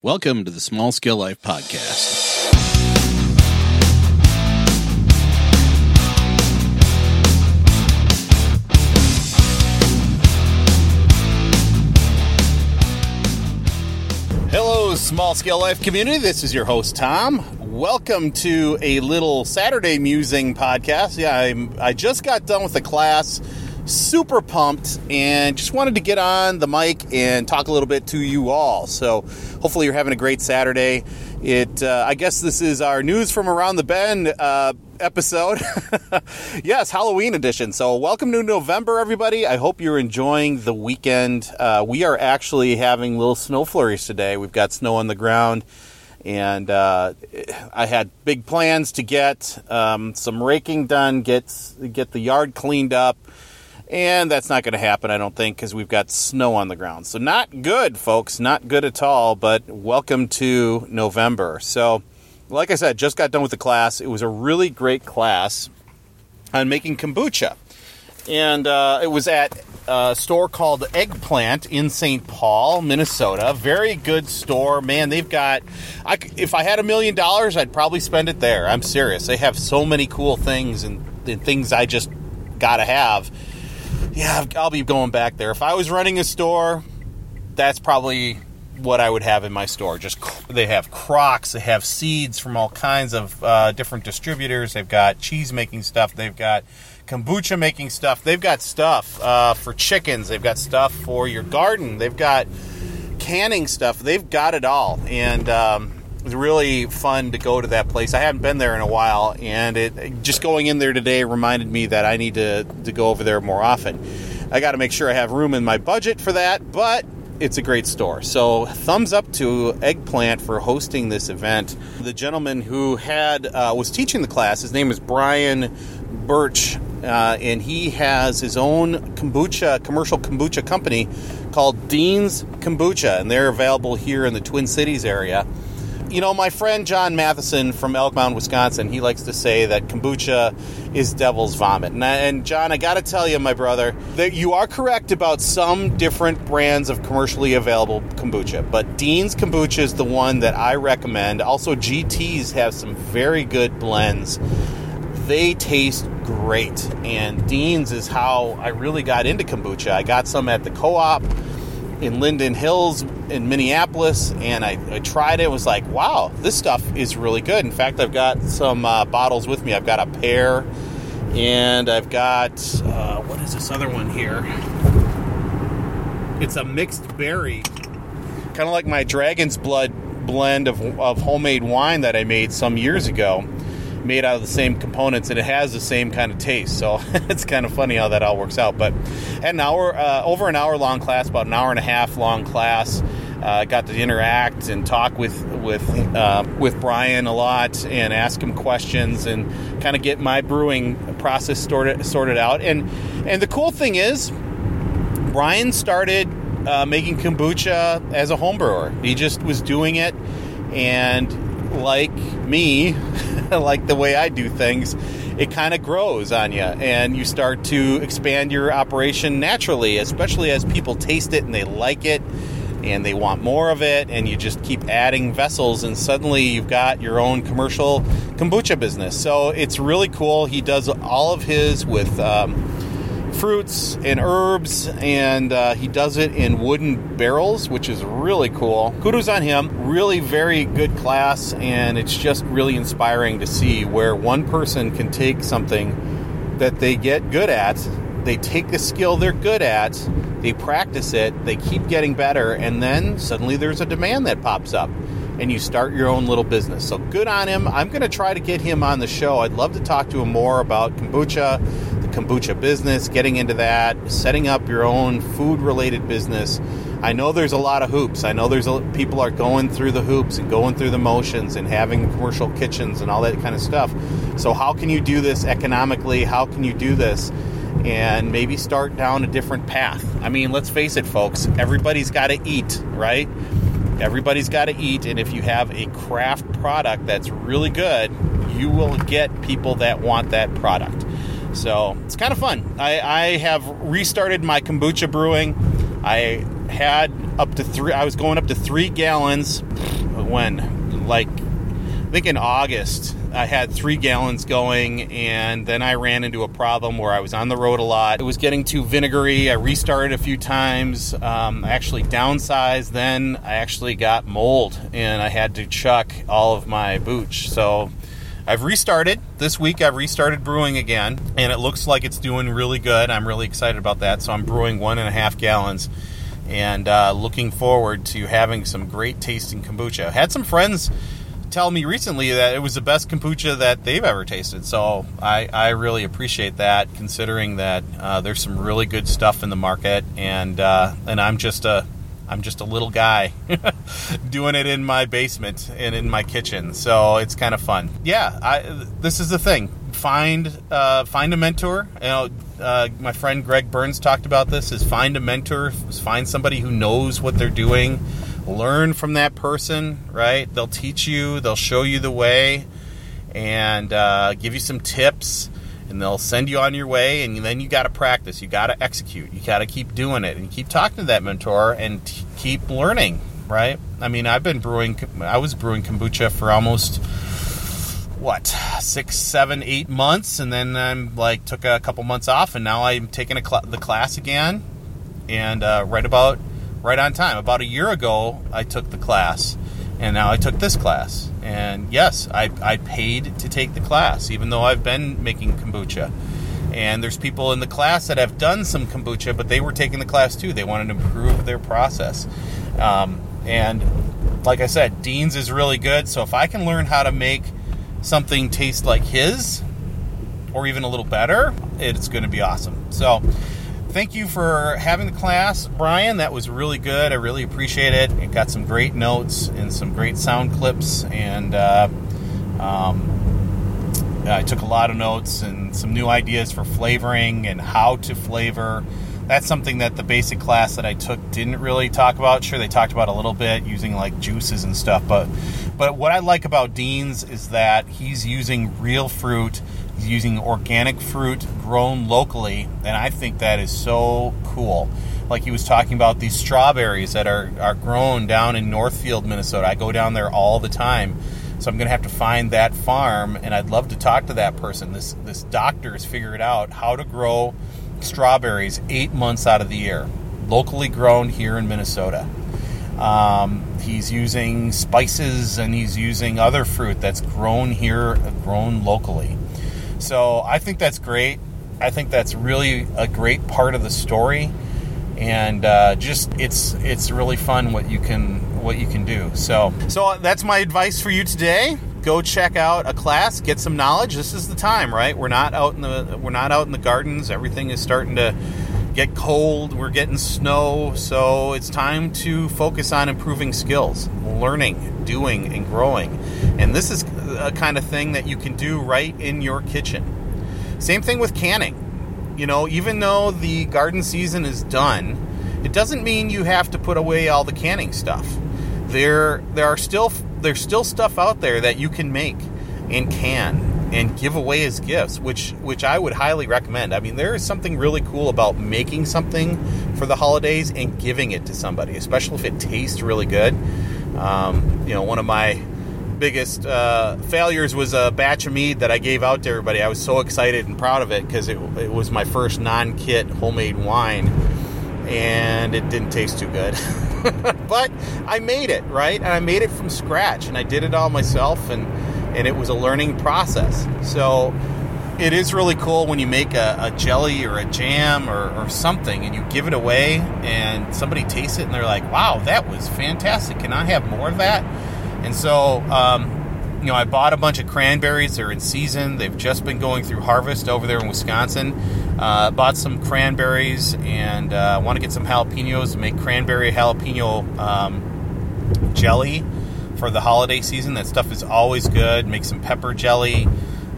Welcome to the Small Scale Life Podcast. Hello, Small Scale Life community. This is your host, Tom. Welcome to a little Saturday musing podcast. Yeah, I'm, I just got done with the class super pumped and just wanted to get on the mic and talk a little bit to you all. So hopefully you're having a great Saturday. It, uh, I guess this is our news from around the bend uh, episode. yes, Halloween edition. So welcome to November, everybody. I hope you're enjoying the weekend. Uh, we are actually having little snow flurries today. We've got snow on the ground and uh, I had big plans to get um, some raking done, get get the yard cleaned up, and that's not going to happen, I don't think, because we've got snow on the ground. So, not good, folks. Not good at all, but welcome to November. So, like I said, just got done with the class. It was a really great class on making kombucha. And uh, it was at a store called Eggplant in St. Paul, Minnesota. Very good store. Man, they've got. I, if I had a million dollars, I'd probably spend it there. I'm serious. They have so many cool things and, and things I just got to have yeah, I'll be going back there. If I was running a store, that's probably what I would have in my store. Just they have crocks, they have seeds from all kinds of uh, different distributors. They've got cheese making stuff. They've got kombucha making stuff. They've got stuff uh, for chickens. They've got stuff for your garden. They've got canning stuff. They've got it all, and um, was really fun to go to that place. I hadn't been there in a while, and it just going in there today reminded me that I need to, to go over there more often. I got to make sure I have room in my budget for that, but it's a great store. So, thumbs up to Eggplant for hosting this event. The gentleman who had uh, was teaching the class, his name is Brian Birch, uh, and he has his own kombucha commercial kombucha company called Dean's Kombucha, and they're available here in the Twin Cities area you know, my friend John Matheson from Elk Mound, Wisconsin, he likes to say that kombucha is devil's vomit. And, and John, I got to tell you, my brother, that you are correct about some different brands of commercially available kombucha, but Dean's Kombucha is the one that I recommend. Also, GTs have some very good blends. They taste great, and Dean's is how I really got into kombucha. I got some at the co op in Linden Hills in Minneapolis, and I, I, tried it. Was like, wow, this stuff is really good. In fact, I've got some uh, bottles with me. I've got a pear, and I've got uh, what is this other one here? It's a mixed berry, kind of like my Dragon's Blood blend of, of homemade wine that I made some years ago made out of the same components and it has the same kind of taste. So it's kind of funny how that all works out. But an hour, uh, over an hour long class, about an hour and a half long class. Uh, got to interact and talk with with uh, with Brian a lot and ask him questions and kind of get my brewing process sorted sorted out. And and the cool thing is, Brian started uh, making kombucha as a home brewer. He just was doing it, and like me, like the way I do things, it kind of grows on you and you start to expand your operation naturally, especially as people taste it and they like it and they want more of it and you just keep adding vessels and suddenly you've got your own commercial kombucha business so it's really cool he does all of his with um, fruits and herbs, and uh, he does it in wooden barrels, which is really cool. Kudos on him. Really, very good class, and it's just really inspiring to see where one person can take something that they get good at, they take the skill they're good at, they practice it, they keep getting better, and then suddenly there's a demand that pops up and you start your own little business. So good on him. I'm going to try to get him on the show. I'd love to talk to him more about kombucha, the kombucha business, getting into that, setting up your own food related business. I know there's a lot of hoops. I know there's a, people are going through the hoops and going through the motions and having commercial kitchens and all that kind of stuff. So how can you do this economically? How can you do this and maybe start down a different path? I mean, let's face it folks, everybody's got to eat, right? Everybody's got to eat and if you have a craft product that's really good, you will get people that want that product. So it's kind of fun. I, I have restarted my kombucha brewing. I had up to three. I was going up to three gallons when, like, I think in August, I had three gallons going, and then I ran into a problem where I was on the road a lot. It was getting too vinegary. I restarted a few times. Um, I actually downsized. Then I actually got mold, and I had to chuck all of my booch. So I've restarted this week. I've restarted brewing again, and it looks like it's doing really good. I'm really excited about that. So I'm brewing one and a half gallons, and uh, looking forward to having some great tasting kombucha. Had some friends tell me recently that it was the best kombucha that they've ever tasted. So I, I really appreciate that, considering that uh, there's some really good stuff in the market, and uh, and I'm just a I'm just a little guy doing it in my basement and in my kitchen, so it's kind of fun. Yeah, I, this is the thing. Find uh, find a mentor. You know, uh, my friend Greg Burns talked about this: is find a mentor, find somebody who knows what they're doing, learn from that person. Right? They'll teach you, they'll show you the way, and uh, give you some tips and they'll send you on your way and then you got to practice you got to execute you got to keep doing it and keep talking to that mentor and t- keep learning right i mean i've been brewing i was brewing kombucha for almost what six seven eight months and then i'm like took a couple months off and now i'm taking cl- the class again and uh, right about right on time about a year ago i took the class and now I took this class. And yes, I, I paid to take the class, even though I've been making kombucha. And there's people in the class that have done some kombucha, but they were taking the class too. They wanted to improve their process. Um, and like I said, Dean's is really good. So if I can learn how to make something taste like his, or even a little better, it's going to be awesome. So thank you for having the class, Brian. That was really good. I really appreciate it. It got some great notes and some great sound clips, and uh, um, I took a lot of notes and some new ideas for flavoring and how to flavor. That's something that the basic class that I took didn't really talk about. Sure, they talked about a little bit using like juices and stuff, but but what I like about Dean's is that he's using real fruit He's using organic fruit grown locally, and I think that is so cool. Like he was talking about these strawberries that are, are grown down in Northfield, Minnesota. I go down there all the time. So I'm going to have to find that farm, and I'd love to talk to that person. This this doctor has figured out how to grow strawberries eight months out of the year, locally grown here in Minnesota. Um, he's using spices and he's using other fruit that's grown here, grown locally. So I think that's great. I think that's really a great part of the story, and uh, just it's it's really fun what you can what you can do. So so that's my advice for you today. Go check out a class, get some knowledge. This is the time, right? We're not out in the we're not out in the gardens. Everything is starting to get cold. We're getting snow, so it's time to focus on improving skills, learning, doing, and growing. And this is a kind of thing that you can do right in your kitchen. Same thing with canning. You know, even though the garden season is done, it doesn't mean you have to put away all the canning stuff. There there are still there's still stuff out there that you can make and can and give away as gifts, which which I would highly recommend. I mean, there is something really cool about making something for the holidays and giving it to somebody, especially if it tastes really good. Um, you know, one of my biggest uh, failures was a batch of mead that I gave out to everybody. I was so excited and proud of it because it, it was my first non-kit homemade wine, and it didn't taste too good. but I made it right, and I made it from scratch, and I did it all myself, and and it was a learning process. So it is really cool when you make a, a jelly or a jam or, or, something and you give it away and somebody tastes it and they're like, wow, that was fantastic. Can I have more of that? And so, um, you know, I bought a bunch of cranberries. They're in season. They've just been going through harvest over there in Wisconsin. Uh, bought some cranberries and uh, want to get some jalapenos to make cranberry jalapeno um, jelly for the holiday season. That stuff is always good. Make some pepper jelly.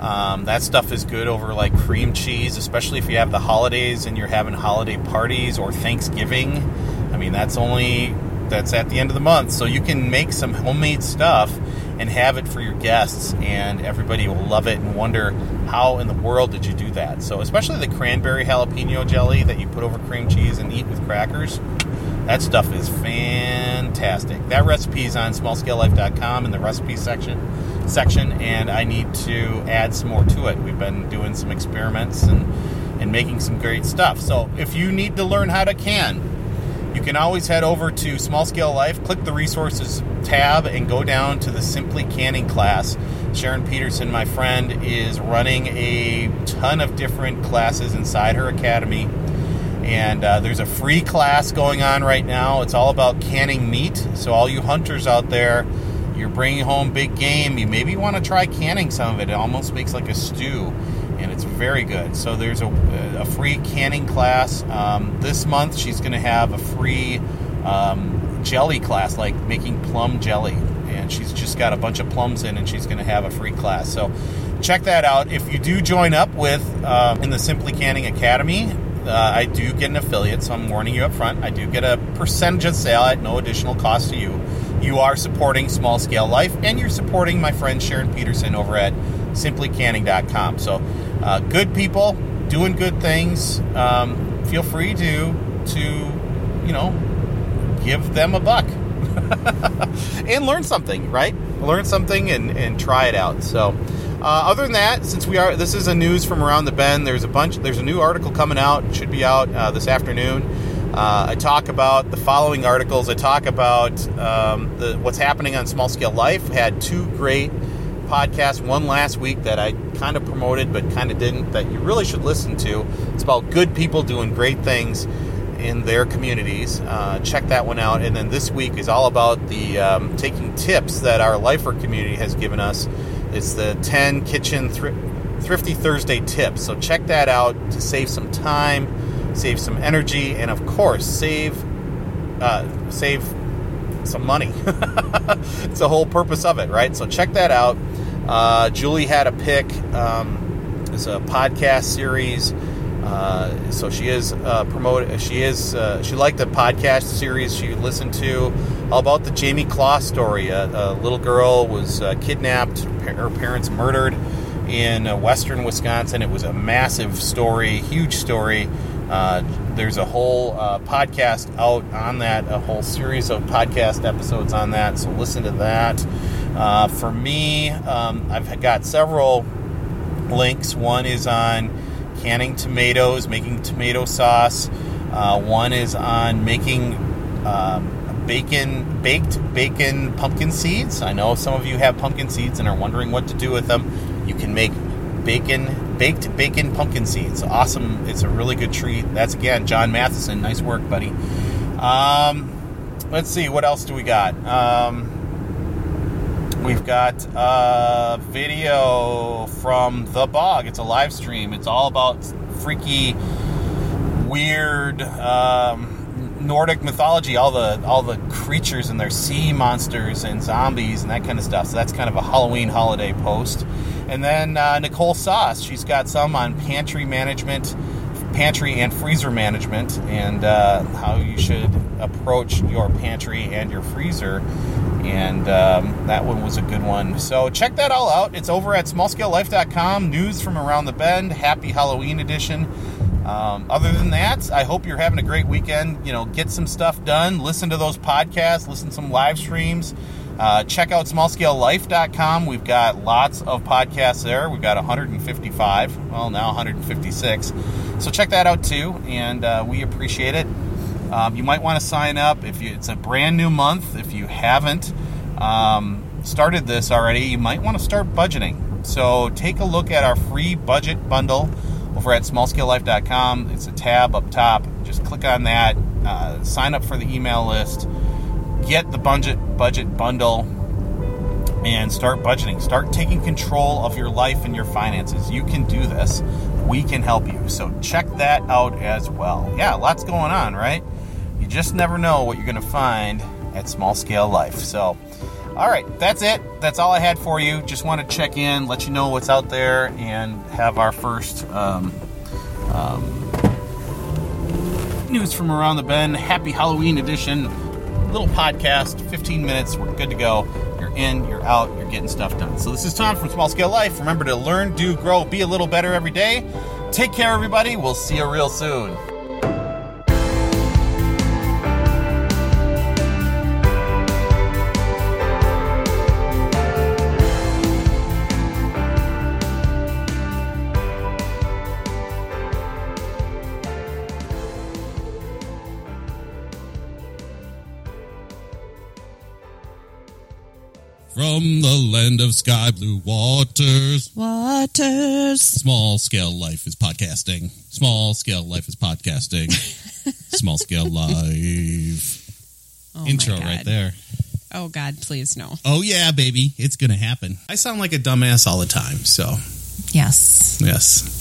Um, that stuff is good over like cream cheese, especially if you have the holidays and you're having holiday parties or Thanksgiving. I mean, that's only that's at the end of the month. So you can make some homemade stuff and have it for your guests, and everybody will love it and wonder how in the world did you do that. So, especially the cranberry jalapeno jelly that you put over cream cheese and eat with crackers, That stuff is fantastic. That recipe is on smallscalelife.com in the recipe section section and I need to add some more to it. We've been doing some experiments and and making some great stuff. So, if you need to learn how to can, you can always head over to Small Scale Life, click the resources tab, and go down to the Simply Canning class. Sharon Peterson, my friend, is running a ton of different classes inside her academy. And uh, there's a free class going on right now. It's all about canning meat. So, all you hunters out there, you're bringing home big game, you maybe want to try canning some of it. It almost makes like a stew and it's very good. So there's a, a free canning class. Um, this month she's going to have a free um, jelly class, like making plum jelly. And she's just got a bunch of plums in, and she's going to have a free class. So check that out. If you do join up with uh, in the Simply Canning Academy, uh, I do get an affiliate, so I'm warning you up front. I do get a percentage of sale at no additional cost to you. You are supporting Small Scale Life, and you're supporting my friend Sharon Peterson over at simplycanning.com. So uh, good people doing good things. Um, feel free to to you know give them a buck and learn something, right? Learn something and, and try it out. So. Uh, other than that, since we are, this is a news from around the bend. There's a bunch. There's a new article coming out. Should be out uh, this afternoon. Uh, I talk about the following articles. I talk about um, the, what's happening on Small Scale Life. Had two great podcasts. one last week that I kind of promoted but kind of didn't that you really should listen to. It's about good people doing great things in their communities. Uh, check that one out. And then this week is all about the um, taking tips that our Lifer community has given us. It's the 10 Kitchen Thrifty Thursday tips. So check that out to save some time, save some energy, and of course, save uh, save some money. it's the whole purpose of it, right? So check that out. Uh, Julie had a pick. Um, it's a podcast series. Uh, so she is uh, promoted. She is. Uh, she liked the podcast series she listened to, all about the Jayme Closs story. A, a little girl was uh, kidnapped. Her parents murdered in uh, western Wisconsin. It was a massive story, huge story. There's a whole podcast out on that, a whole series of podcast episodes on that. So listen to that. For me, um, I've got several links. One is on canning tomatoes, making tomato sauce. Uh, one is on making um, bacon, baked bacon pumpkin seeds. I know some of you have pumpkin seeds and are wondering what to do with them. You can make bacon, baked bacon pumpkin seeds. Awesome. It's a really good treat. That's again John Matheson. Nice work, buddy. Um, let's see. What else do we got? Um, we've got a video from The Bog. It's a live stream. It's all about freaky, weird. Um, Nordic mythology, all the all the creatures and their sea monsters and zombies and that kind of stuff. So that's kind of a Halloween holiday post. And then uh, Nicole Sauce, she's got some on pantry management, pantry and freezer management, and uh, how you should approach your pantry and your freezer. And um, that one was a good one. So check that all out. It's over at smallscalelife.com. News from around the bend. Happy Halloween edition. Um, other than that, I hope you're having a great weekend. You know, get some stuff done. Listen to those podcasts. Listen to some live streams. Uh, check out smallscalelife.com. We've got lots of podcasts there. We've got 155, well, now 156. So check that out too, and uh, we appreciate it. Um, you might want to sign up if you, it's a brand new month. If you haven't um, started this already, you might want to start budgeting. So take a look at our free budget bundle over at smallscalelife.com. It's a tab up top. Just click on that, uh, sign up for the email list get the budget budget bundle and start budgeting. Start taking control of your life and your finances. You can do this. We can help you. So check that out as well. Yeah, lots going on, right? You just never know what you're going to find at Small Scale Life. So, all right, that's it. That's all I had for you. Just want to check in, let you know what's out there, and have our first um, um, news from around the bend. Happy Halloween edition little podcast, 15 minutes. We're good to go. You're in, you're out, you're getting stuff done. So this is Tom from Small Scale Life. Remember to learn, do, grow, be a little better every day. Take care, everybody. We'll see you real soon. From the land of sky blue waters. Waters. Small scale life is podcasting. Small scale life is podcasting. Small scale life. Oh Intro right there. Oh God, please no. Oh yeah, baby, it's gonna happen. I sound like a dumbass all the time, so Yes. yes.